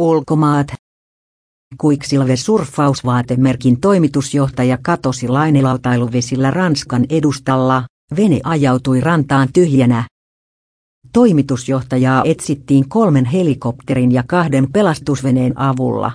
Ulkomaat. Quicksilver surffausvaatemerkin toimitusjohtaja katosi lainelautailuvesillä Ranskan edustalla, vene ajautui rantaan tyhjänä. Toimitusjohtajaa etsittiin kolmen helikopterin ja kahden pelastusveneen avulla.